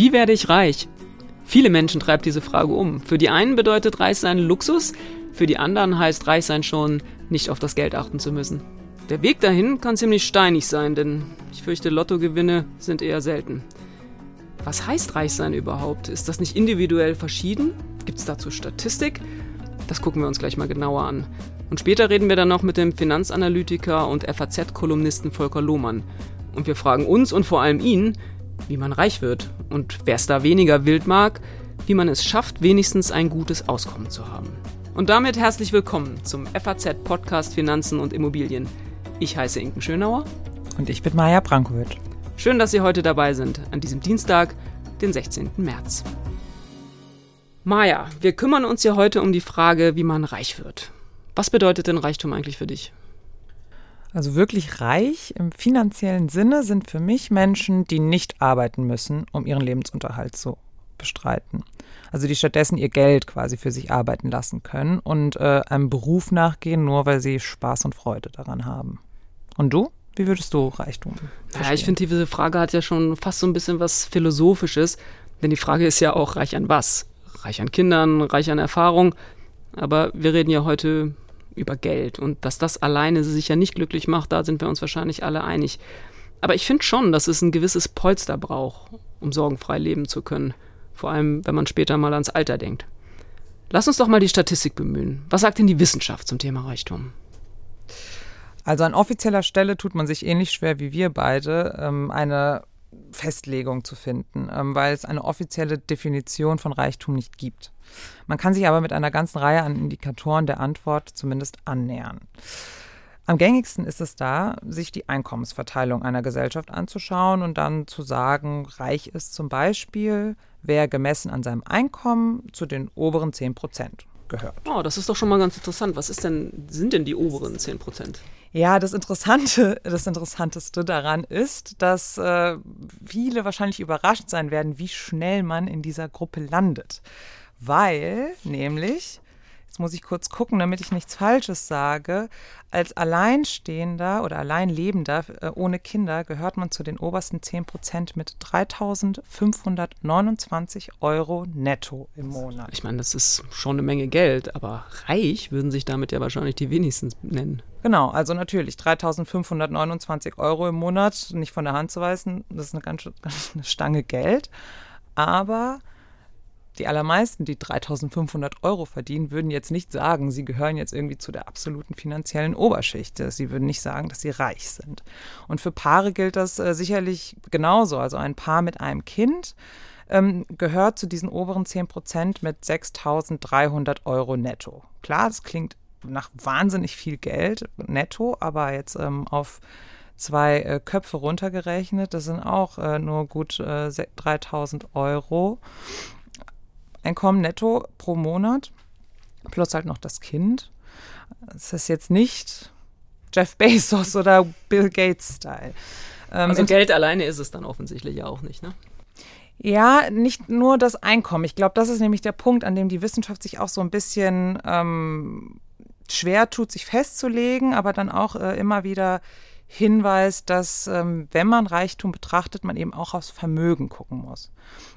Wie werde ich reich? Viele Menschen treibt diese Frage um. Für die einen bedeutet Reichsein Luxus, für die anderen heißt Reichsein schon, nicht auf das Geld achten zu müssen. Der Weg dahin kann ziemlich steinig sein, denn ich fürchte, Lottogewinne sind eher selten. Was heißt Reichsein überhaupt? Ist das nicht individuell verschieden? Gibt es dazu Statistik? Das gucken wir uns gleich mal genauer an. Und später reden wir dann noch mit dem Finanzanalytiker und FAZ-Kolumnisten Volker Lohmann. Und wir fragen uns und vor allem ihn, wie man reich wird und wer es da weniger wild mag, wie man es schafft, wenigstens ein gutes Auskommen zu haben. Und damit herzlich willkommen zum FAZ-Podcast Finanzen und Immobilien. Ich heiße Inken Schönauer. Und ich bin Maja Brankowitsch. Schön, dass Sie heute dabei sind, an diesem Dienstag, den 16. März. Maja, wir kümmern uns ja heute um die Frage, wie man reich wird. Was bedeutet denn Reichtum eigentlich für dich? Also wirklich reich im finanziellen Sinne sind für mich Menschen, die nicht arbeiten müssen, um ihren Lebensunterhalt zu bestreiten. Also die stattdessen ihr Geld quasi für sich arbeiten lassen können und äh, einem Beruf nachgehen, nur weil sie Spaß und Freude daran haben. Und du? Wie würdest du Reichtum? Verstehen? Ja, ich finde, diese Frage hat ja schon fast so ein bisschen was Philosophisches, denn die Frage ist ja auch reich an was? Reich an Kindern, reich an Erfahrung. Aber wir reden ja heute über Geld. Und dass das alleine sie sicher nicht glücklich macht, da sind wir uns wahrscheinlich alle einig. Aber ich finde schon, dass es ein gewisses Polster braucht, um sorgenfrei leben zu können. Vor allem, wenn man später mal ans Alter denkt. Lass uns doch mal die Statistik bemühen. Was sagt denn die Wissenschaft zum Thema Reichtum? Also an offizieller Stelle tut man sich ähnlich schwer wie wir beide, ähm, eine Festlegung zu finden, ähm, weil es eine offizielle Definition von Reichtum nicht gibt. Man kann sich aber mit einer ganzen Reihe an Indikatoren der Antwort zumindest annähern. Am gängigsten ist es da, sich die Einkommensverteilung einer Gesellschaft anzuschauen und dann zu sagen, reich ist zum Beispiel, wer gemessen an seinem Einkommen zu den oberen 10 Prozent gehört. Oh, das ist doch schon mal ganz interessant. Was ist denn, sind denn die oberen 10 Prozent? Ja, das Interessante, das Interessanteste daran ist, dass äh, viele wahrscheinlich überrascht sein werden, wie schnell man in dieser Gruppe landet. Weil nämlich Jetzt muss ich kurz gucken, damit ich nichts Falsches sage. Als Alleinstehender oder Alleinlebender äh, ohne Kinder gehört man zu den obersten 10 Prozent mit 3.529 Euro netto im Monat. Ich meine, das ist schon eine Menge Geld, aber reich würden sich damit ja wahrscheinlich die wenigsten nennen. Genau, also natürlich 3.529 Euro im Monat, nicht von der Hand zu weisen, das ist eine ganz eine Stange Geld. Aber die allermeisten, die 3500 Euro verdienen, würden jetzt nicht sagen, sie gehören jetzt irgendwie zu der absoluten finanziellen Oberschicht. Sie würden nicht sagen, dass sie reich sind. Und für Paare gilt das äh, sicherlich genauso. Also ein Paar mit einem Kind ähm, gehört zu diesen oberen 10 Prozent mit 6300 Euro netto. Klar, das klingt nach wahnsinnig viel Geld netto, aber jetzt ähm, auf zwei äh, Köpfe runtergerechnet, das sind auch äh, nur gut äh, 3000 Euro. Einkommen netto pro Monat, plus halt noch das Kind. Es ist jetzt nicht Jeff Bezos oder Bill Gates Style. Ähm, also Geld alleine ist es dann offensichtlich ja auch nicht, ne? Ja, nicht nur das Einkommen. Ich glaube, das ist nämlich der Punkt, an dem die Wissenschaft sich auch so ein bisschen ähm, schwer tut, sich festzulegen, aber dann auch äh, immer wieder Hinweis, dass ähm, wenn man Reichtum betrachtet, man eben auch aufs Vermögen gucken muss.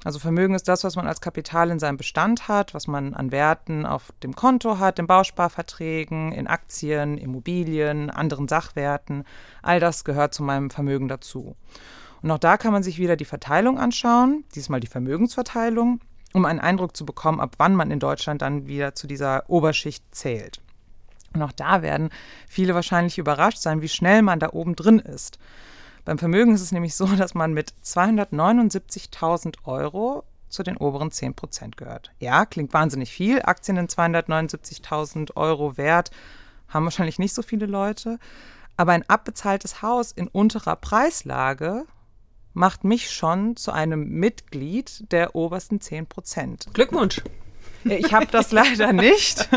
Also Vermögen ist das, was man als Kapital in seinem Bestand hat, was man an Werten auf dem Konto hat, in Bausparverträgen, in Aktien, Immobilien, anderen Sachwerten. All das gehört zu meinem Vermögen dazu. Und auch da kann man sich wieder die Verteilung anschauen, diesmal die Vermögensverteilung, um einen Eindruck zu bekommen, ab wann man in Deutschland dann wieder zu dieser Oberschicht zählt. Und auch da werden viele wahrscheinlich überrascht sein, wie schnell man da oben drin ist. Beim Vermögen ist es nämlich so, dass man mit 279.000 Euro zu den oberen 10 Prozent gehört. Ja, klingt wahnsinnig viel. Aktien in 279.000 Euro wert haben wahrscheinlich nicht so viele Leute. Aber ein abbezahltes Haus in unterer Preislage macht mich schon zu einem Mitglied der obersten 10 Prozent. Glückwunsch! Ich habe das leider nicht.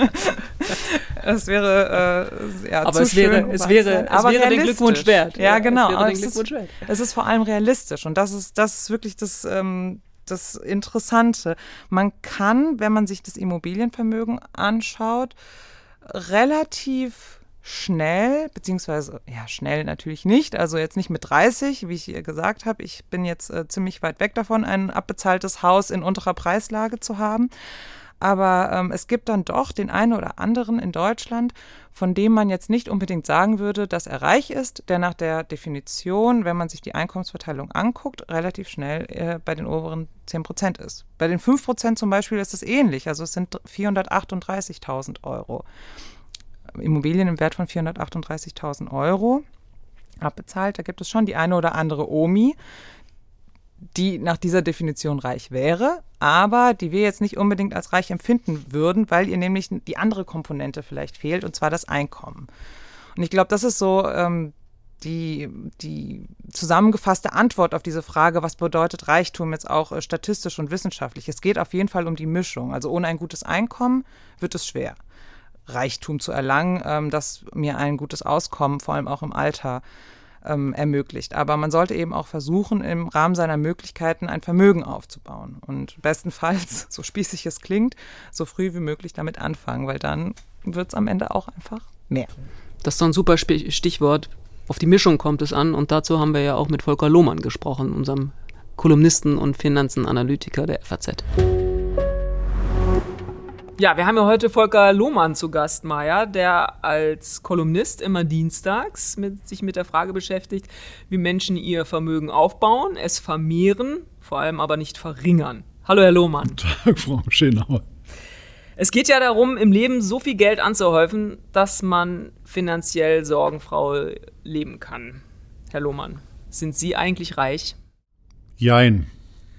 Es wäre äh, ja, aber es wäre, es wäre, es wäre den Glückwunsch wert. Ja, genau. Es, es, ist, es, ist, vor allem realistisch und das ist, das ist wirklich das, ähm, das Interessante. Man kann, wenn man sich das Immobilienvermögen anschaut, relativ schnell, beziehungsweise ja, schnell natürlich nicht, also jetzt nicht mit 30, wie ich ihr gesagt habe. Ich bin jetzt äh, ziemlich weit weg davon, ein abbezahltes Haus in unterer Preislage zu haben. Aber ähm, es gibt dann doch den einen oder anderen in Deutschland, von dem man jetzt nicht unbedingt sagen würde, dass er reich ist, der nach der Definition, wenn man sich die Einkommensverteilung anguckt, relativ schnell äh, bei den oberen 10 Prozent ist. Bei den 5 Prozent zum Beispiel ist es ähnlich. Also es sind 438.000 Euro. Immobilien im Wert von 438.000 Euro abbezahlt. Da gibt es schon die eine oder andere Omi, die nach dieser Definition reich wäre, aber die wir jetzt nicht unbedingt als reich empfinden würden, weil ihr nämlich die andere Komponente vielleicht fehlt, und zwar das Einkommen. Und ich glaube, das ist so ähm, die, die zusammengefasste Antwort auf diese Frage, was bedeutet Reichtum jetzt auch äh, statistisch und wissenschaftlich. Es geht auf jeden Fall um die Mischung. Also ohne ein gutes Einkommen wird es schwer. Reichtum zu erlangen, ähm, das mir ein gutes Auskommen, vor allem auch im Alter, ähm, ermöglicht. Aber man sollte eben auch versuchen, im Rahmen seiner Möglichkeiten ein Vermögen aufzubauen. Und bestenfalls, so spießig es klingt, so früh wie möglich damit anfangen, weil dann wird es am Ende auch einfach mehr. Das ist doch ein super Stichwort. Auf die Mischung kommt es an und dazu haben wir ja auch mit Volker Lohmann gesprochen, unserem Kolumnisten und Finanzenanalytiker der FAZ. Ja, wir haben ja heute Volker Lohmann zu Gast, Maja, der als Kolumnist immer dienstags mit, sich mit der Frage beschäftigt, wie Menschen ihr Vermögen aufbauen, es vermehren, vor allem aber nicht verringern. Hallo, Herr Lohmann. Guten Tag, Frau Schenauer. Es geht ja darum, im Leben so viel Geld anzuhäufen, dass man finanziell sorgenfrei leben kann. Herr Lohmann, sind Sie eigentlich reich? Jein.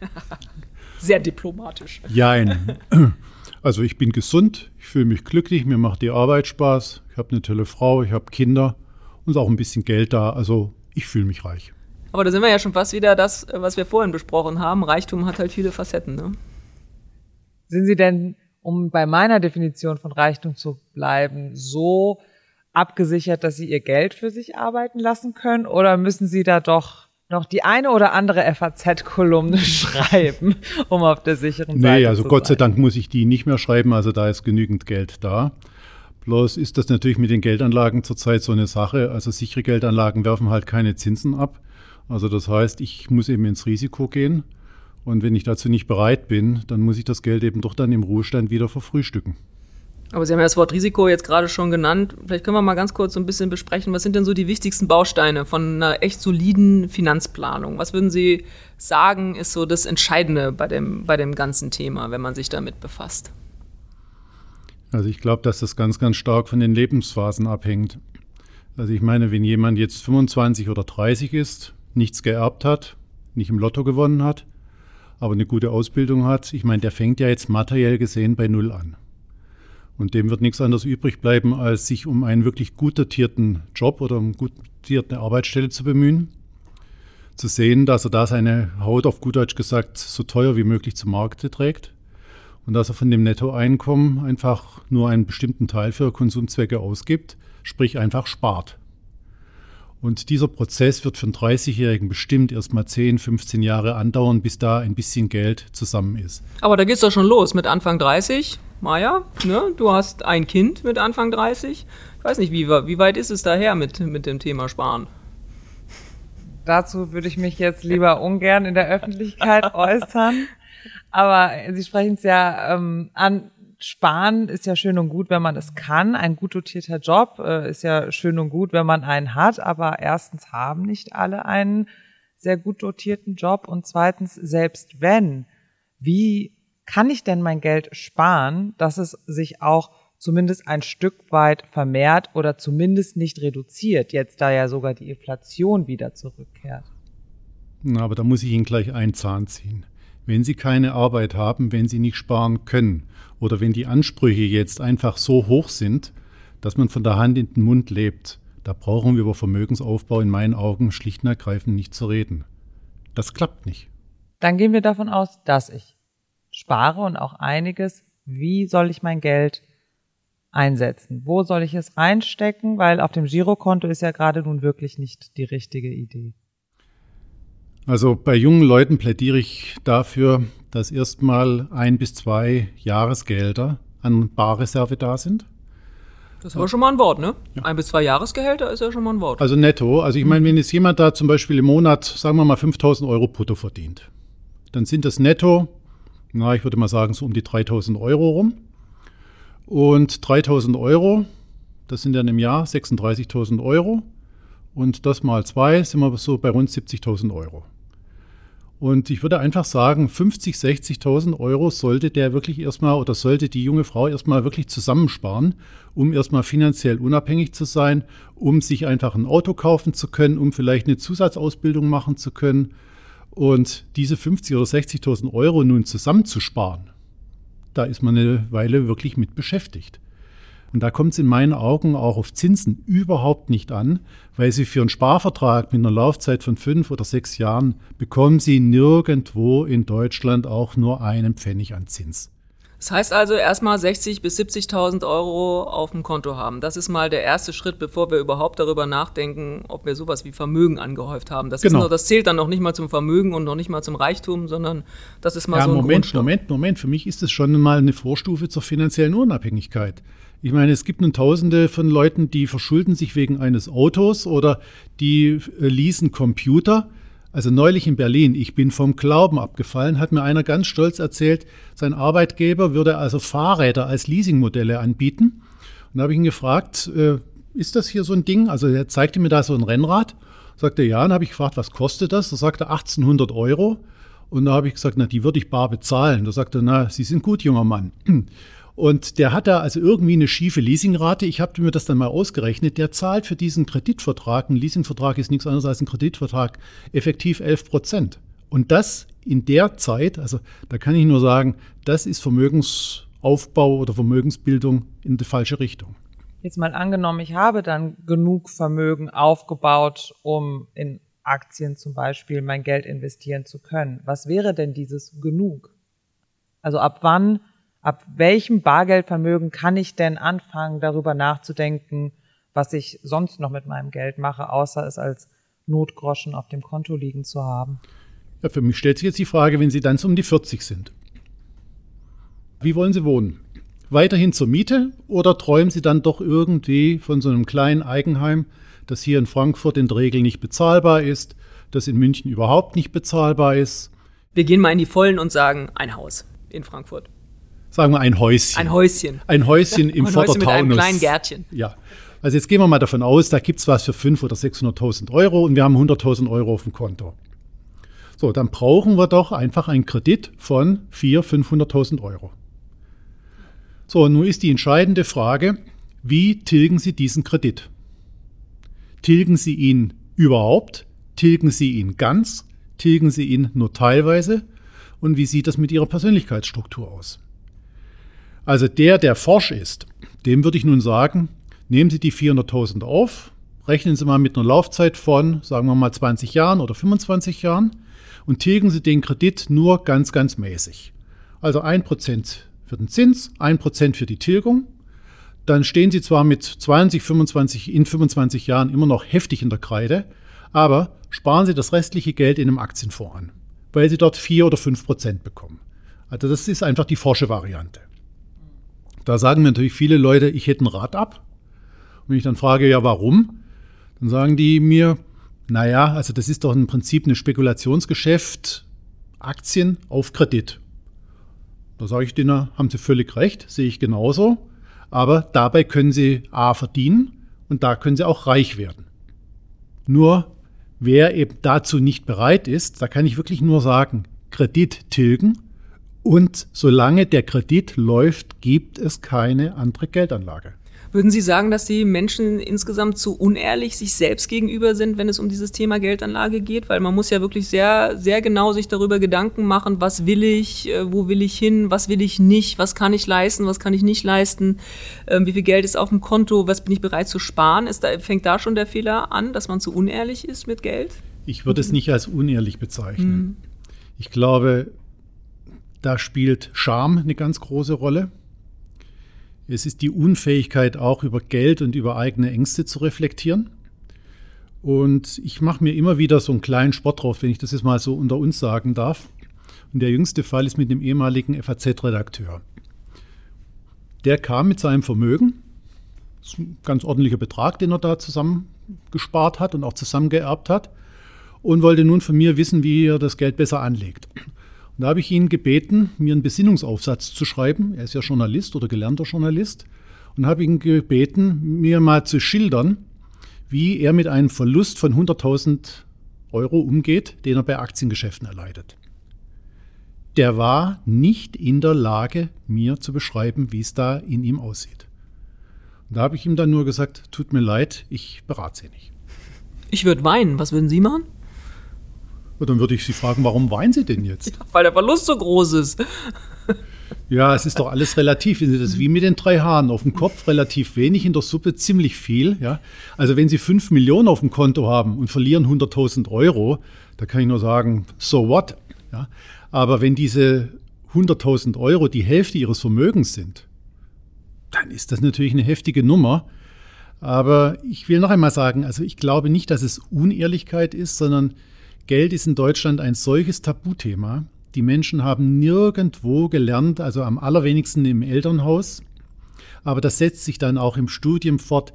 Sehr diplomatisch. Jein. Also ich bin gesund, ich fühle mich glücklich, mir macht die Arbeit Spaß, ich habe eine tolle Frau, ich habe Kinder und auch ein bisschen Geld da. Also ich fühle mich reich. Aber da sind wir ja schon fast wieder das, was wir vorhin besprochen haben. Reichtum hat halt viele Facetten. Ne? Sind Sie denn, um bei meiner Definition von Reichtum zu bleiben, so abgesichert, dass Sie Ihr Geld für sich arbeiten lassen können? Oder müssen Sie da doch noch die eine oder andere FAZ-Kolumne schreiben, um auf der sicheren Seite nee, also zu Gott sei Dank muss ich die nicht mehr schreiben, also da ist genügend Geld da. Bloß ist das natürlich mit den Geldanlagen zurzeit so eine Sache. Also sichere Geldanlagen werfen halt keine Zinsen ab. Also das heißt, ich muss eben ins Risiko gehen. Und wenn ich dazu nicht bereit bin, dann muss ich das Geld eben doch dann im Ruhestand wieder verfrühstücken. Aber Sie haben ja das Wort Risiko jetzt gerade schon genannt. Vielleicht können wir mal ganz kurz so ein bisschen besprechen, was sind denn so die wichtigsten Bausteine von einer echt soliden Finanzplanung? Was würden Sie sagen, ist so das Entscheidende bei dem, bei dem ganzen Thema, wenn man sich damit befasst? Also ich glaube, dass das ganz, ganz stark von den Lebensphasen abhängt. Also ich meine, wenn jemand jetzt 25 oder 30 ist, nichts geerbt hat, nicht im Lotto gewonnen hat, aber eine gute Ausbildung hat, ich meine, der fängt ja jetzt materiell gesehen bei Null an. Und dem wird nichts anderes übrig bleiben, als sich um einen wirklich gut dotierten Job oder um gut dotierte Arbeitsstelle zu bemühen. Zu sehen, dass er da seine Haut auf gut Deutsch gesagt so teuer wie möglich zum Markte trägt und dass er von dem Nettoeinkommen einfach nur einen bestimmten Teil für Konsumzwecke ausgibt, sprich einfach spart. Und dieser Prozess wird für einen 30-Jährigen bestimmt erst mal 10, 15 Jahre andauern, bis da ein bisschen Geld zusammen ist. Aber da geht es doch schon los mit Anfang 30. Maja, ne? du hast ein Kind mit Anfang 30. Ich weiß nicht, wie, wie weit ist es daher mit, mit dem Thema Sparen? Dazu würde ich mich jetzt lieber ungern in der Öffentlichkeit äußern. Aber Sie sprechen es ja ähm, an, Sparen ist ja schön und gut, wenn man es kann. Ein gut dotierter Job äh, ist ja schön und gut, wenn man einen hat. Aber erstens haben nicht alle einen sehr gut dotierten Job und zweitens, selbst wenn, wie kann ich denn mein Geld sparen, dass es sich auch zumindest ein Stück weit vermehrt oder zumindest nicht reduziert, jetzt da ja sogar die Inflation wieder zurückkehrt? Na, aber da muss ich Ihnen gleich einen Zahn ziehen. Wenn Sie keine Arbeit haben, wenn Sie nicht sparen können oder wenn die Ansprüche jetzt einfach so hoch sind, dass man von der Hand in den Mund lebt, da brauchen wir über Vermögensaufbau in meinen Augen schlicht und ergreifend nicht zu reden. Das klappt nicht. Dann gehen wir davon aus, dass ich spare und auch einiges, wie soll ich mein Geld einsetzen? Wo soll ich es reinstecken? Weil auf dem Girokonto ist ja gerade nun wirklich nicht die richtige Idee. Also bei jungen Leuten plädiere ich dafür, dass erstmal ein bis zwei Jahresgelder an Barreserve da sind. Das war schon mal ein Wort, ne? Ja. Ein bis zwei Jahresgehälter ist ja schon mal ein Wort. Also netto. Also ich meine, wenn jetzt jemand da zum Beispiel im Monat, sagen wir mal, 5000 Euro brutto verdient, dann sind das netto, na, ich würde mal sagen, so um die 3000 Euro rum. Und 3000 Euro, das sind dann im Jahr 36.000 Euro. Und das mal zwei sind wir so bei rund 70.000 Euro. Und ich würde einfach sagen, 50, 60.000 Euro sollte der wirklich erstmal oder sollte die junge Frau erstmal wirklich zusammensparen, um erstmal finanziell unabhängig zu sein, um sich einfach ein Auto kaufen zu können, um vielleicht eine Zusatzausbildung machen zu können. Und diese 50 oder 60.000 Euro nun zusammenzusparen, da ist man eine Weile wirklich mit beschäftigt. Und da kommt es in meinen Augen auch auf Zinsen überhaupt nicht an, weil Sie für einen Sparvertrag mit einer Laufzeit von fünf oder sechs Jahren bekommen Sie nirgendwo in Deutschland auch nur einen Pfennig an Zins. Das heißt also erstmal 60.000 bis 70.000 Euro auf dem Konto haben. Das ist mal der erste Schritt, bevor wir überhaupt darüber nachdenken, ob wir sowas wie Vermögen angehäuft haben. Das, genau. nur, das zählt dann noch nicht mal zum Vermögen und noch nicht mal zum Reichtum, sondern das ist mal ja, so ein Moment, Grundstock. Moment, Moment. Für mich ist es schon mal eine Vorstufe zur finanziellen Unabhängigkeit. Ich meine, es gibt nun Tausende von Leuten, die verschulden sich wegen eines Autos oder die äh, leasen Computer. Also neulich in Berlin, ich bin vom Glauben abgefallen, hat mir einer ganz stolz erzählt, sein Arbeitgeber würde also Fahrräder als Leasingmodelle anbieten. Und da habe ich ihn gefragt, äh, ist das hier so ein Ding? Also er zeigte mir da so ein Rennrad. Sagte ja, und habe ich gefragt, was kostet das? Da sagte 1800 Euro. Und da habe ich gesagt, na, die würde ich bar bezahlen. Da sagte er, na, Sie sind gut, junger Mann. Und der hat da also irgendwie eine schiefe Leasingrate. Ich habe mir das dann mal ausgerechnet. Der zahlt für diesen Kreditvertrag, ein Leasingvertrag ist nichts anderes als ein Kreditvertrag, effektiv 11 Prozent. Und das in der Zeit, also da kann ich nur sagen, das ist Vermögensaufbau oder Vermögensbildung in die falsche Richtung. Jetzt mal angenommen, ich habe dann genug Vermögen aufgebaut, um in Aktien zum Beispiel mein Geld investieren zu können. Was wäre denn dieses genug? Also ab wann ab welchem Bargeldvermögen kann ich denn anfangen, darüber nachzudenken, was ich sonst noch mit meinem Geld mache, außer es als Notgroschen auf dem Konto liegen zu haben? Ja, für mich stellt sich jetzt die Frage, wenn Sie dann so um die 40 sind. Wie wollen Sie wohnen? Weiterhin zur Miete oder träumen Sie dann doch irgendwie von so einem kleinen Eigenheim, das hier in Frankfurt in der Regel nicht bezahlbar ist, das in München überhaupt nicht bezahlbar ist? Wir gehen mal in die Vollen und sagen ein Haus in Frankfurt sagen wir ein Häuschen. Ein Häuschen. Ein Häuschen im ein Vordertaunus. Häuschen mit einem kleinen Gärtchen. Ja. Also jetzt gehen wir mal davon aus, da gibt es was für 500.000 oder 600.000 Euro und wir haben 100.000 Euro auf dem Konto. So, dann brauchen wir doch einfach einen Kredit von 400.000, 500.000 Euro. So, nun ist die entscheidende Frage, wie tilgen Sie diesen Kredit? Tilgen Sie ihn überhaupt? Tilgen Sie ihn ganz? Tilgen Sie ihn nur teilweise? Und wie sieht das mit Ihrer Persönlichkeitsstruktur aus? Also der, der forsch ist, dem würde ich nun sagen, nehmen Sie die 400.000 auf, rechnen Sie mal mit einer Laufzeit von, sagen wir mal, 20 Jahren oder 25 Jahren und tilgen Sie den Kredit nur ganz, ganz mäßig. Also 1% für den Zins, 1% für die Tilgung. Dann stehen Sie zwar mit 20, 25, in 25 Jahren immer noch heftig in der Kreide, aber sparen Sie das restliche Geld in einem Aktienfonds an, weil Sie dort 4 oder 5% bekommen. Also das ist einfach die forsche Variante. Da sagen mir natürlich viele Leute, ich hätte ein Rad ab. Und wenn ich dann frage, ja, warum? Dann sagen die mir, naja, also das ist doch im Prinzip ein Spekulationsgeschäft, Aktien auf Kredit. Da sage ich denen, haben sie völlig recht, sehe ich genauso. Aber dabei können sie A verdienen und da können sie auch reich werden. Nur wer eben dazu nicht bereit ist, da kann ich wirklich nur sagen, Kredit tilgen und solange der Kredit läuft, gibt es keine andere Geldanlage. Würden Sie sagen, dass die Menschen insgesamt zu unehrlich sich selbst gegenüber sind, wenn es um dieses Thema Geldanlage geht? Weil man muss ja wirklich sehr, sehr genau sich darüber Gedanken machen, was will ich, äh, wo will ich hin, was will ich nicht, was kann ich leisten, was kann ich nicht leisten, ähm, wie viel Geld ist auf dem Konto, was bin ich bereit zu sparen? Ist da, fängt da schon der Fehler an, dass man zu unehrlich ist mit Geld? Ich würde es nicht als unehrlich bezeichnen. Mhm. Ich glaube, da spielt Scham eine ganz große Rolle. Es ist die Unfähigkeit, auch über Geld und über eigene Ängste zu reflektieren. Und ich mache mir immer wieder so einen kleinen Sport drauf, wenn ich das jetzt mal so unter uns sagen darf. Und der jüngste Fall ist mit dem ehemaligen FAZ-Redakteur. Der kam mit seinem Vermögen, ein ganz ordentlicher Betrag, den er da zusammengespart hat und auch zusammengeerbt hat. Und wollte nun von mir wissen, wie er das Geld besser anlegt. Da habe ich ihn gebeten, mir einen Besinnungsaufsatz zu schreiben. Er ist ja Journalist oder gelernter Journalist. Und habe ihn gebeten, mir mal zu schildern, wie er mit einem Verlust von 100.000 Euro umgeht, den er bei Aktiengeschäften erleidet. Der war nicht in der Lage, mir zu beschreiben, wie es da in ihm aussieht. Und da habe ich ihm dann nur gesagt, tut mir leid, ich berate Sie nicht. Ich würde weinen. Was würden Sie machen? Und dann würde ich Sie fragen, warum weinen Sie denn jetzt? Ja, weil der Verlust so groß ist. Ja, es ist doch alles relativ. Das ist wie mit den drei Haaren. Auf dem Kopf relativ wenig, in der Suppe ziemlich viel. Ja? Also wenn Sie fünf Millionen auf dem Konto haben und verlieren 100.000 Euro, da kann ich nur sagen, so what? Ja? Aber wenn diese 100.000 Euro die Hälfte Ihres Vermögens sind, dann ist das natürlich eine heftige Nummer. Aber ich will noch einmal sagen, also ich glaube nicht, dass es Unehrlichkeit ist, sondern Geld ist in Deutschland ein solches Tabuthema. Die Menschen haben nirgendwo gelernt, also am allerwenigsten im Elternhaus. Aber das setzt sich dann auch im Studium fort.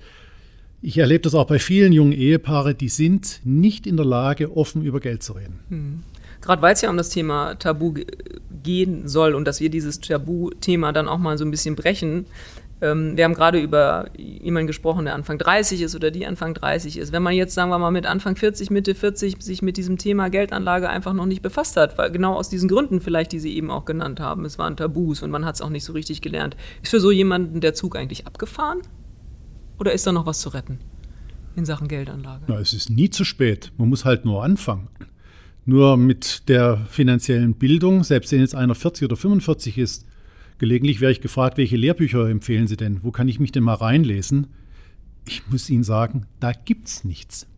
Ich erlebe das auch bei vielen jungen Ehepaaren, die sind nicht in der Lage, offen über Geld zu reden. Hm. Gerade weil es ja um das Thema Tabu gehen soll und dass wir dieses Tabu-Thema dann auch mal so ein bisschen brechen, ähm, wir haben gerade über jemanden gesprochen, der Anfang 30 ist oder die Anfang 30 ist. Wenn man jetzt, sagen wir mal, mit Anfang 40, Mitte 40 sich mit diesem Thema Geldanlage einfach noch nicht befasst hat, weil genau aus diesen Gründen vielleicht, die Sie eben auch genannt haben, es waren Tabus und man hat es auch nicht so richtig gelernt. Ist für so jemanden der Zug eigentlich abgefahren? Oder ist da noch was zu retten in Sachen Geldanlage? Na, es ist nie zu spät. Man muss halt nur anfangen. Nur mit der finanziellen Bildung, selbst wenn jetzt einer 40 oder 45 ist, Gelegentlich werde ich gefragt, welche Lehrbücher empfehlen Sie denn? Wo kann ich mich denn mal reinlesen? Ich muss Ihnen sagen, da gibt es nichts.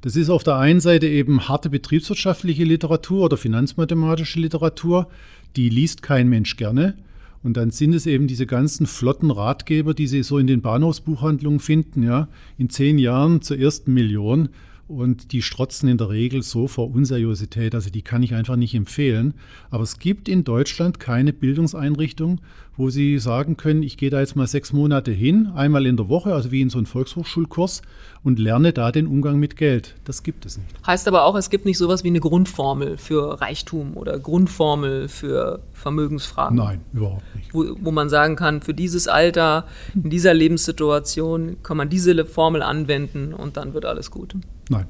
Das ist auf der einen Seite eben harte betriebswirtschaftliche Literatur oder finanzmathematische Literatur, die liest kein Mensch gerne. Und dann sind es eben diese ganzen flotten Ratgeber, die Sie so in den Bahnhofsbuchhandlungen finden, ja, in zehn Jahren zur ersten Million und die strotzen in der Regel so vor Unseriosität, also die kann ich einfach nicht empfehlen. Aber es gibt in Deutschland keine Bildungseinrichtung, wo Sie sagen können, ich gehe da jetzt mal sechs Monate hin, einmal in der Woche, also wie in so einem Volkshochschulkurs und lerne da den Umgang mit Geld. Das gibt es nicht. Heißt aber auch, es gibt nicht sowas wie eine Grundformel für Reichtum oder Grundformel für Vermögensfragen. Nein, überhaupt nicht. Wo, wo man sagen kann, für dieses Alter, in dieser Lebenssituation kann man diese Formel anwenden und dann wird alles gut. Nein.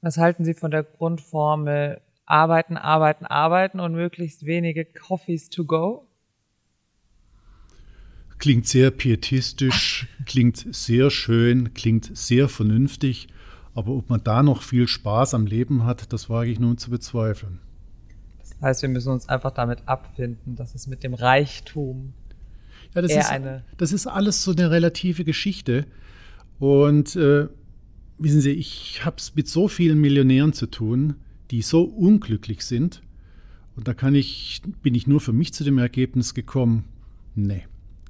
Was halten Sie von der Grundformel arbeiten, arbeiten, arbeiten und möglichst wenige Coffees to go? Klingt sehr pietistisch, klingt sehr schön, klingt sehr vernünftig. Aber ob man da noch viel Spaß am Leben hat, das wage ich nun zu bezweifeln. Das heißt, wir müssen uns einfach damit abfinden, dass es mit dem Reichtum ja, das, ist, das ist alles so eine relative Geschichte. Und äh, wissen Sie, ich habe es mit so vielen Millionären zu tun, die so unglücklich sind. Und da kann ich, bin ich nur für mich zu dem Ergebnis gekommen, nee,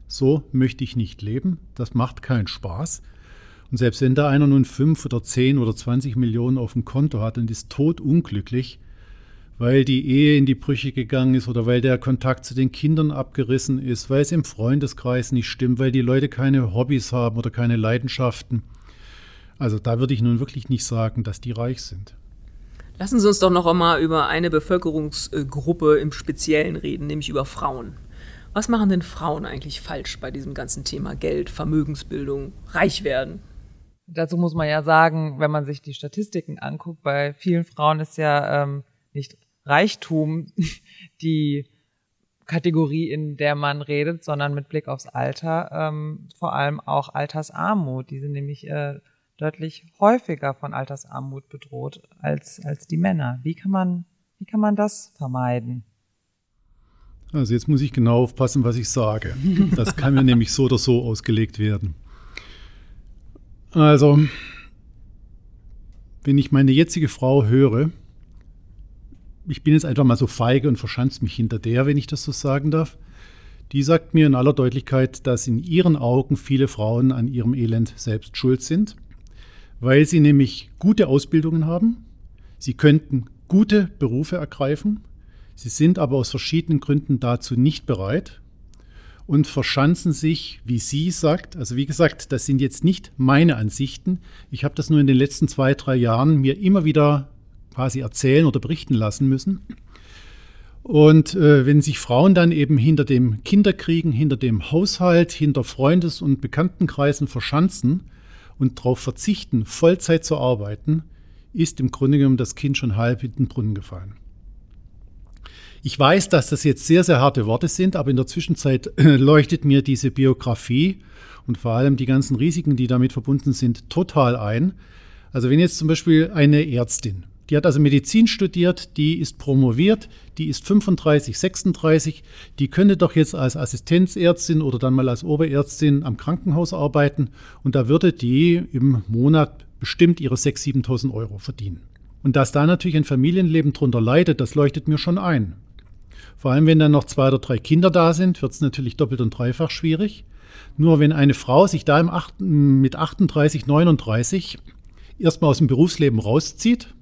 so möchte ich nicht leben, das macht keinen Spaß. Und selbst wenn da einer nun fünf oder zehn oder zwanzig Millionen auf dem Konto hat und ist totunglücklich, weil die Ehe in die Brüche gegangen ist oder weil der Kontakt zu den Kindern abgerissen ist, weil es im Freundeskreis nicht stimmt, weil die Leute keine Hobbys haben oder keine Leidenschaften, also da würde ich nun wirklich nicht sagen, dass die reich sind. Lassen Sie uns doch noch einmal über eine Bevölkerungsgruppe im Speziellen reden, nämlich über Frauen. Was machen denn Frauen eigentlich falsch bei diesem ganzen Thema Geld, Vermögensbildung, reich werden? Dazu muss man ja sagen, wenn man sich die Statistiken anguckt, bei vielen Frauen ist ja ähm, nicht Reichtum die Kategorie, in der man redet, sondern mit Blick aufs Alter ähm, vor allem auch Altersarmut. Die sind nämlich äh, deutlich häufiger von Altersarmut bedroht als, als die Männer. Wie kann man, wie kann man das vermeiden? Also jetzt muss ich genau aufpassen, was ich sage. Das kann mir nämlich so oder so ausgelegt werden. Also, wenn ich meine jetzige Frau höre, ich bin jetzt einfach mal so feige und verschanze mich hinter der, wenn ich das so sagen darf, die sagt mir in aller Deutlichkeit, dass in ihren Augen viele Frauen an ihrem Elend selbst schuld sind weil sie nämlich gute Ausbildungen haben. Sie könnten gute Berufe ergreifen. Sie sind aber aus verschiedenen Gründen dazu nicht bereit. und verschanzen sich, wie sie sagt. Also wie gesagt, das sind jetzt nicht meine Ansichten. Ich habe das nur in den letzten zwei, drei Jahren mir immer wieder quasi erzählen oder berichten lassen müssen. Und äh, wenn sich Frauen dann eben hinter dem Kinderkriegen, hinter dem Haushalt, hinter Freundes- und Bekanntenkreisen verschanzen und darauf verzichten, Vollzeit zu arbeiten, ist im Grunde genommen das Kind schon halb in den Brunnen gefallen. Ich weiß, dass das jetzt sehr, sehr harte Worte sind, aber in der Zwischenzeit leuchtet mir diese Biografie und vor allem die ganzen Risiken, die damit verbunden sind, total ein. Also wenn jetzt zum Beispiel eine Ärztin die hat also Medizin studiert, die ist promoviert, die ist 35, 36, die könnte doch jetzt als Assistenzärztin oder dann mal als Oberärztin am Krankenhaus arbeiten und da würde die im Monat bestimmt ihre 6.000, 7.000 Euro verdienen. Und dass da natürlich ein Familienleben drunter leidet, das leuchtet mir schon ein. Vor allem, wenn dann noch zwei oder drei Kinder da sind, wird es natürlich doppelt und dreifach schwierig. Nur wenn eine Frau sich da im 8, mit 38, 39 erstmal aus dem Berufsleben rauszieht,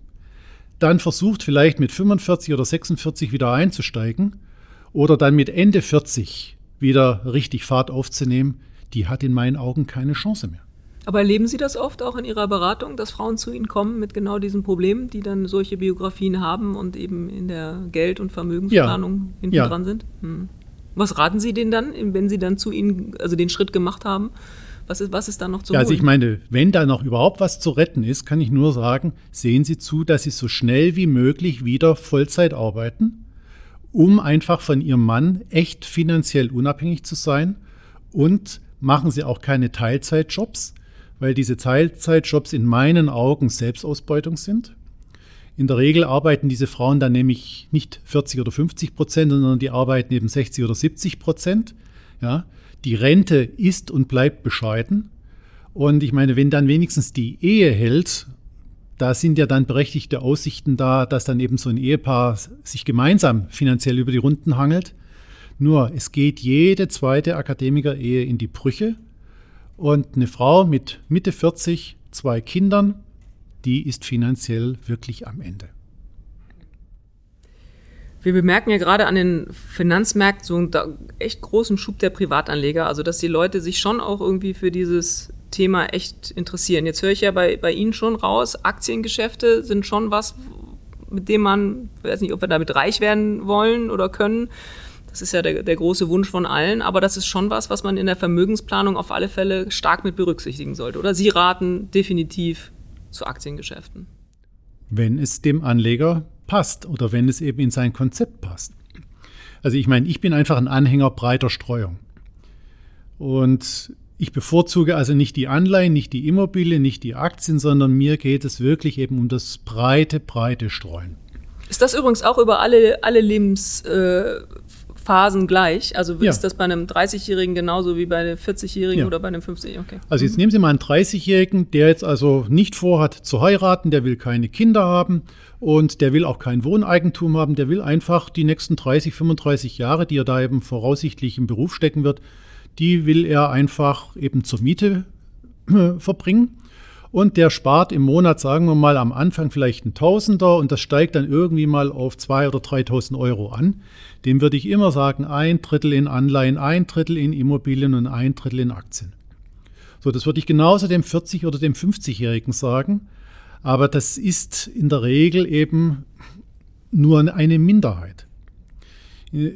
dann versucht vielleicht mit 45 oder 46 wieder einzusteigen oder dann mit Ende 40 wieder richtig Fahrt aufzunehmen, die hat in meinen Augen keine Chance mehr. Aber erleben Sie das oft auch in Ihrer Beratung, dass Frauen zu Ihnen kommen mit genau diesen Problemen, die dann solche Biografien haben und eben in der Geld- und Vermögensplanung ja. hinten ja. dran sind? Hm. Was raten Sie denen dann, wenn Sie dann zu Ihnen, also den Schritt gemacht haben? Was ist, was ist da noch zu ja, Also ich meine, wenn da noch überhaupt was zu retten ist, kann ich nur sagen, sehen Sie zu, dass Sie so schnell wie möglich wieder Vollzeit arbeiten, um einfach von Ihrem Mann echt finanziell unabhängig zu sein und machen Sie auch keine Teilzeitjobs, weil diese Teilzeitjobs in meinen Augen Selbstausbeutung sind. In der Regel arbeiten diese Frauen dann nämlich nicht 40 oder 50 Prozent, sondern die arbeiten eben 60 oder 70 Prozent. Ja, die Rente ist und bleibt bescheiden. Und ich meine, wenn dann wenigstens die Ehe hält, da sind ja dann berechtigte Aussichten da, dass dann eben so ein Ehepaar sich gemeinsam finanziell über die Runden hangelt. Nur es geht jede zweite Akademiker-Ehe in die Brüche. Und eine Frau mit Mitte 40, zwei Kindern, die ist finanziell wirklich am Ende. Wir bemerken ja gerade an den Finanzmärkten so einen echt großen Schub der Privatanleger, also dass die Leute sich schon auch irgendwie für dieses Thema echt interessieren. Jetzt höre ich ja bei, bei Ihnen schon raus, Aktiengeschäfte sind schon was, mit dem man, ich weiß nicht, ob wir damit reich werden wollen oder können. Das ist ja der, der große Wunsch von allen, aber das ist schon was, was man in der Vermögensplanung auf alle Fälle stark mit berücksichtigen sollte. Oder Sie raten definitiv zu Aktiengeschäften. Wenn es dem Anleger passt oder wenn es eben in sein Konzept passt. Also ich meine, ich bin einfach ein Anhänger breiter Streuung. Und ich bevorzuge also nicht die Anleihen, nicht die Immobilien, nicht die Aktien, sondern mir geht es wirklich eben um das breite, breite Streuen. Ist das übrigens auch über alle, alle Lebens, äh, Phasen gleich? Also ja. ist das bei einem 30-Jährigen genauso wie bei einem 40-Jährigen ja. oder bei einem 50-Jährigen? Okay. Also jetzt nehmen Sie mal einen 30-Jährigen, der jetzt also nicht vorhat zu heiraten, der will keine Kinder haben und der will auch kein Wohneigentum haben, der will einfach die nächsten 30, 35 Jahre, die er da eben voraussichtlich im Beruf stecken wird, die will er einfach eben zur Miete äh, verbringen und der spart im Monat, sagen wir mal, am Anfang vielleicht ein Tausender und das steigt dann irgendwie mal auf zwei oder 3.000 Euro an. Dem würde ich immer sagen, ein Drittel in Anleihen, ein Drittel in Immobilien und ein Drittel in Aktien. So, das würde ich genauso dem 40- oder dem 50-Jährigen sagen. Aber das ist in der Regel eben nur eine Minderheit.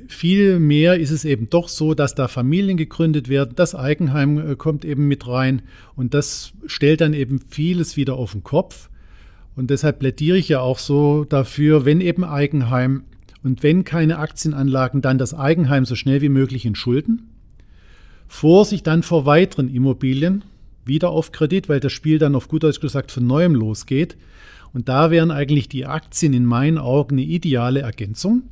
Viel mehr ist es eben doch so, dass da Familien gegründet werden, das Eigenheim äh, kommt eben mit rein und das stellt dann eben vieles wieder auf den Kopf. Und deshalb plädiere ich ja auch so dafür, wenn eben Eigenheim und wenn keine Aktienanlagen, dann das Eigenheim so schnell wie möglich in Schulden. Vorsicht dann vor weiteren Immobilien, wieder auf Kredit, weil das Spiel dann auf gut Deutsch gesagt von neuem losgeht. Und da wären eigentlich die Aktien in meinen Augen eine ideale Ergänzung.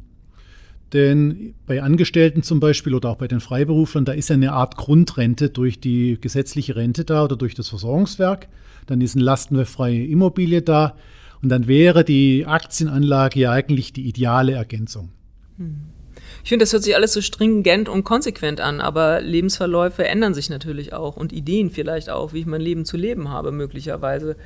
Denn bei Angestellten zum Beispiel oder auch bei den Freiberuflern, da ist ja eine Art Grundrente durch die gesetzliche Rente da oder durch das Versorgungswerk. Dann ist eine lastenfreie Immobilie da. Und dann wäre die Aktienanlage ja eigentlich die ideale Ergänzung. Hm. Ich finde, das hört sich alles so stringent und konsequent an, aber Lebensverläufe ändern sich natürlich auch und Ideen vielleicht auch, wie ich mein Leben zu leben habe, möglicherweise.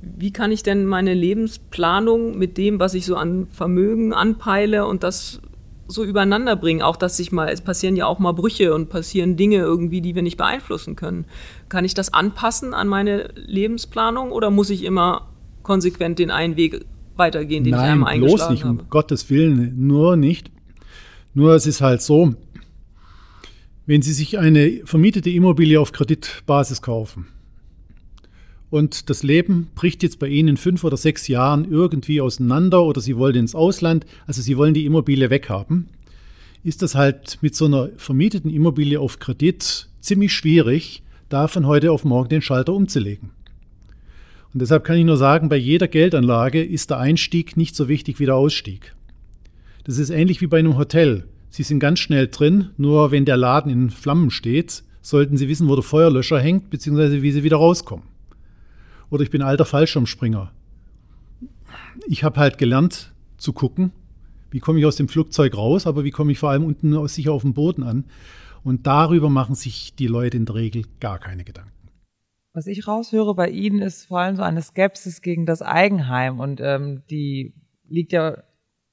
Wie kann ich denn meine Lebensplanung mit dem, was ich so an Vermögen anpeile und das so übereinander bringen? Auch, dass sich mal, es passieren ja auch mal Brüche und passieren Dinge irgendwie, die wir nicht beeinflussen können. Kann ich das anpassen an meine Lebensplanung oder muss ich immer konsequent den einen Weg weitergehen, den Nein, ich einmal eingeschlagen bloß nicht, habe? um Gottes Willen, nur nicht. Nur es ist halt so, wenn Sie sich eine vermietete Immobilie auf Kreditbasis kaufen und das Leben bricht jetzt bei Ihnen in fünf oder sechs Jahren irgendwie auseinander oder Sie wollen ins Ausland, also Sie wollen die Immobilie weghaben, ist das halt mit so einer vermieteten Immobilie auf Kredit ziemlich schwierig, da von heute auf morgen den Schalter umzulegen. Und deshalb kann ich nur sagen, bei jeder Geldanlage ist der Einstieg nicht so wichtig wie der Ausstieg. Das ist ähnlich wie bei einem Hotel. Sie sind ganz schnell drin, nur wenn der Laden in Flammen steht, sollten Sie wissen, wo der Feuerlöscher hängt, beziehungsweise wie Sie wieder rauskommen. Oder ich bin alter Fallschirmspringer. Ich habe halt gelernt zu gucken, wie komme ich aus dem Flugzeug raus, aber wie komme ich vor allem unten sicher auf dem Boden an. Und darüber machen sich die Leute in der Regel gar keine Gedanken. Was ich raushöre bei Ihnen ist vor allem so eine Skepsis gegen das Eigenheim und ähm, die liegt ja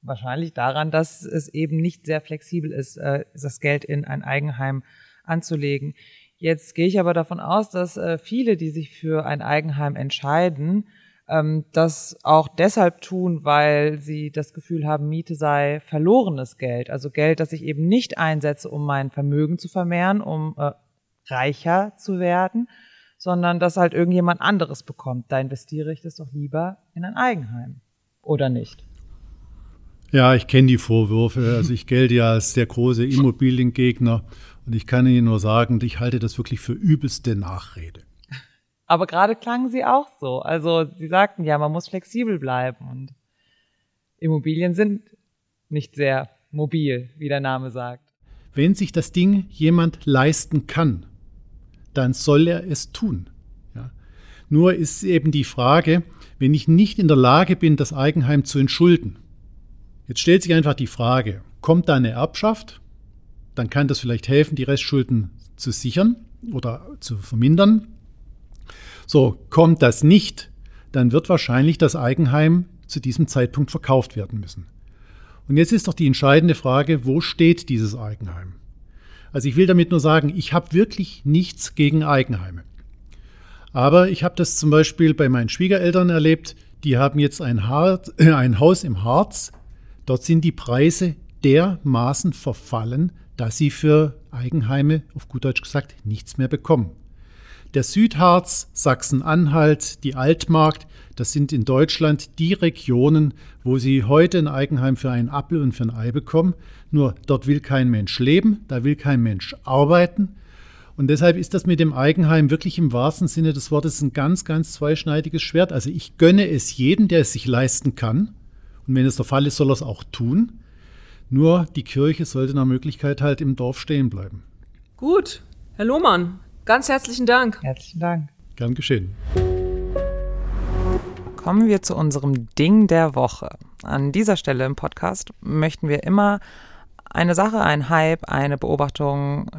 wahrscheinlich daran, dass es eben nicht sehr flexibel ist, äh, das Geld in ein Eigenheim anzulegen. Jetzt gehe ich aber davon aus, dass äh, viele, die sich für ein Eigenheim entscheiden, ähm, das auch deshalb tun, weil sie das Gefühl haben, Miete sei verlorenes Geld. Also Geld, das ich eben nicht einsetze, um mein Vermögen zu vermehren, um äh, reicher zu werden, sondern dass halt irgendjemand anderes bekommt. Da investiere ich das doch lieber in ein Eigenheim. Oder nicht? Ja, ich kenne die Vorwürfe. Also ich gelte ja als der große Immobiliengegner und ich kann Ihnen nur sagen, ich halte das wirklich für übelste Nachrede. Aber gerade klangen Sie auch so. Also Sie sagten ja, man muss flexibel bleiben und Immobilien sind nicht sehr mobil, wie der Name sagt. Wenn sich das Ding jemand leisten kann, dann soll er es tun. Ja. Nur ist eben die Frage, wenn ich nicht in der Lage bin, das Eigenheim zu entschulden, jetzt stellt sich einfach die Frage, kommt da eine Erbschaft? Dann kann das vielleicht helfen, die Restschulden zu sichern oder zu vermindern. So, kommt das nicht, dann wird wahrscheinlich das Eigenheim zu diesem Zeitpunkt verkauft werden müssen. Und jetzt ist doch die entscheidende Frage, wo steht dieses Eigenheim? Also ich will damit nur sagen, ich habe wirklich nichts gegen Eigenheime. Aber ich habe das zum Beispiel bei meinen Schwiegereltern erlebt, die haben jetzt ein, Harz, äh, ein Haus im Harz. Dort sind die Preise dermaßen verfallen, dass sie für Eigenheime, auf gut Deutsch gesagt, nichts mehr bekommen. Der Südharz, Sachsen-Anhalt, die Altmark, das sind in Deutschland die Regionen, wo Sie heute ein Eigenheim für einen Apfel und für ein Ei bekommen. Nur dort will kein Mensch leben, da will kein Mensch arbeiten. Und deshalb ist das mit dem Eigenheim wirklich im wahrsten Sinne des Wortes ein ganz, ganz zweischneidiges Schwert. Also ich gönne es jedem, der es sich leisten kann. Und wenn es der Fall ist, soll er es auch tun. Nur die Kirche sollte nach Möglichkeit halt im Dorf stehen bleiben. Gut, Herr Lohmann, ganz herzlichen Dank. Herzlichen Dank. Gern geschehen. Kommen wir zu unserem Ding der Woche. An dieser Stelle im Podcast möchten wir immer eine Sache, ein Hype, eine Beobachtung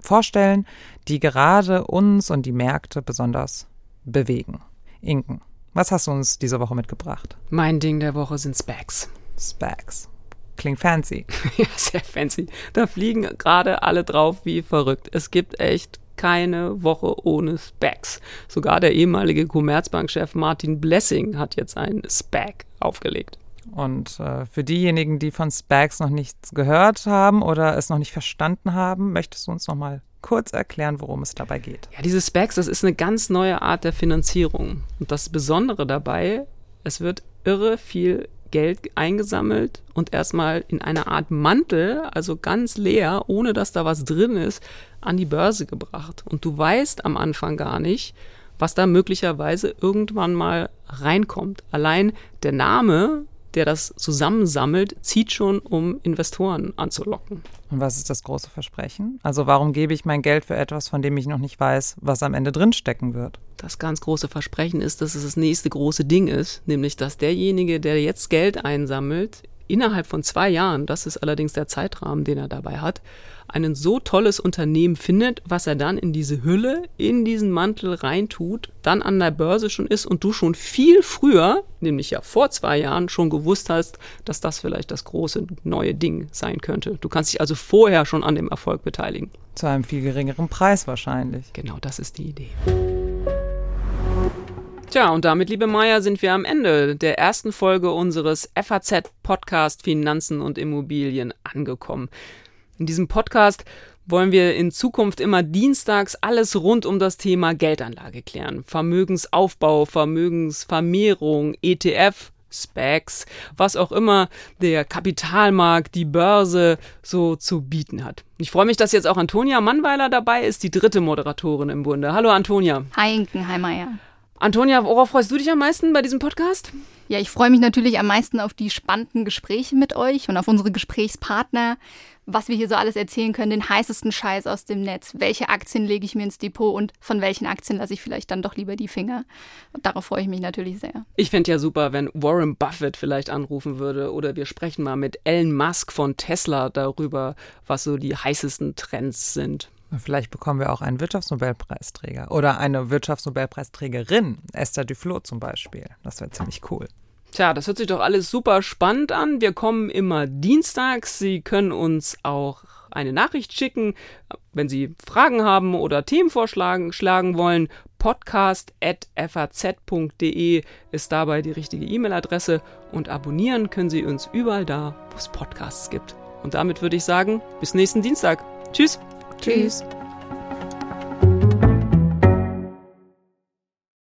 vorstellen, die gerade uns und die Märkte besonders bewegen. Inken, was hast du uns diese Woche mitgebracht? Mein Ding der Woche sind Specs. Specs. Klingt fancy. ja, sehr fancy. Da fliegen gerade alle drauf wie verrückt. Es gibt echt keine Woche ohne Specs. Sogar der ehemalige Commerzbank-Chef Martin Blessing hat jetzt einen Spec aufgelegt. Und äh, für diejenigen, die von Specs noch nichts gehört haben oder es noch nicht verstanden haben, möchtest du uns noch mal kurz erklären, worum es dabei geht? Ja, diese Specs, das ist eine ganz neue Art der Finanzierung. Und das Besondere dabei, es wird irre viel Geld eingesammelt und erstmal in einer Art Mantel, also ganz leer, ohne dass da was drin ist, an die Börse gebracht. Und du weißt am Anfang gar nicht, was da möglicherweise irgendwann mal reinkommt. Allein der Name, der das zusammensammelt, zieht schon, um Investoren anzulocken. Und was ist das große Versprechen? Also warum gebe ich mein Geld für etwas, von dem ich noch nicht weiß, was am Ende drinstecken wird? Das ganz große Versprechen ist, dass es das nächste große Ding ist, nämlich dass derjenige, der jetzt Geld einsammelt, innerhalb von zwei Jahren, das ist allerdings der Zeitrahmen, den er dabei hat, ein so tolles Unternehmen findet, was er dann in diese Hülle, in diesen Mantel reintut, dann an der Börse schon ist und du schon viel früher, nämlich ja vor zwei Jahren, schon gewusst hast, dass das vielleicht das große neue Ding sein könnte. Du kannst dich also vorher schon an dem Erfolg beteiligen. Zu einem viel geringeren Preis wahrscheinlich. Genau, das ist die Idee. Tja, und damit, liebe Maya, sind wir am Ende der ersten Folge unseres FAZ-Podcast Finanzen und Immobilien angekommen. In diesem Podcast wollen wir in Zukunft immer dienstags alles rund um das Thema Geldanlage klären. Vermögensaufbau, Vermögensvermehrung, ETF, Specs, was auch immer der Kapitalmarkt, die Börse so zu bieten hat. Ich freue mich, dass jetzt auch Antonia Mannweiler dabei ist, die dritte Moderatorin im Bunde. Hallo Antonia. Hi Inken, hi Maya. Antonia, worauf freust du dich am meisten bei diesem Podcast? Ja, ich freue mich natürlich am meisten auf die spannenden Gespräche mit euch und auf unsere Gesprächspartner, was wir hier so alles erzählen können, den heißesten Scheiß aus dem Netz. Welche Aktien lege ich mir ins Depot und von welchen Aktien lasse ich vielleicht dann doch lieber die Finger? Und darauf freue ich mich natürlich sehr. Ich fände ja super, wenn Warren Buffett vielleicht anrufen würde oder wir sprechen mal mit Elon Musk von Tesla darüber, was so die heißesten Trends sind. Vielleicht bekommen wir auch einen Wirtschaftsnobelpreisträger oder eine Wirtschaftsnobelpreisträgerin, Esther Duflo zum Beispiel. Das wäre ziemlich cool. Tja, das hört sich doch alles super spannend an. Wir kommen immer dienstags. Sie können uns auch eine Nachricht schicken, wenn Sie Fragen haben oder Themenvorschlagen schlagen wollen. Podcast.faz.de ist dabei die richtige E-Mail-Adresse und abonnieren können Sie uns überall da, wo es Podcasts gibt. Und damit würde ich sagen, bis nächsten Dienstag. Tschüss. Tschüss.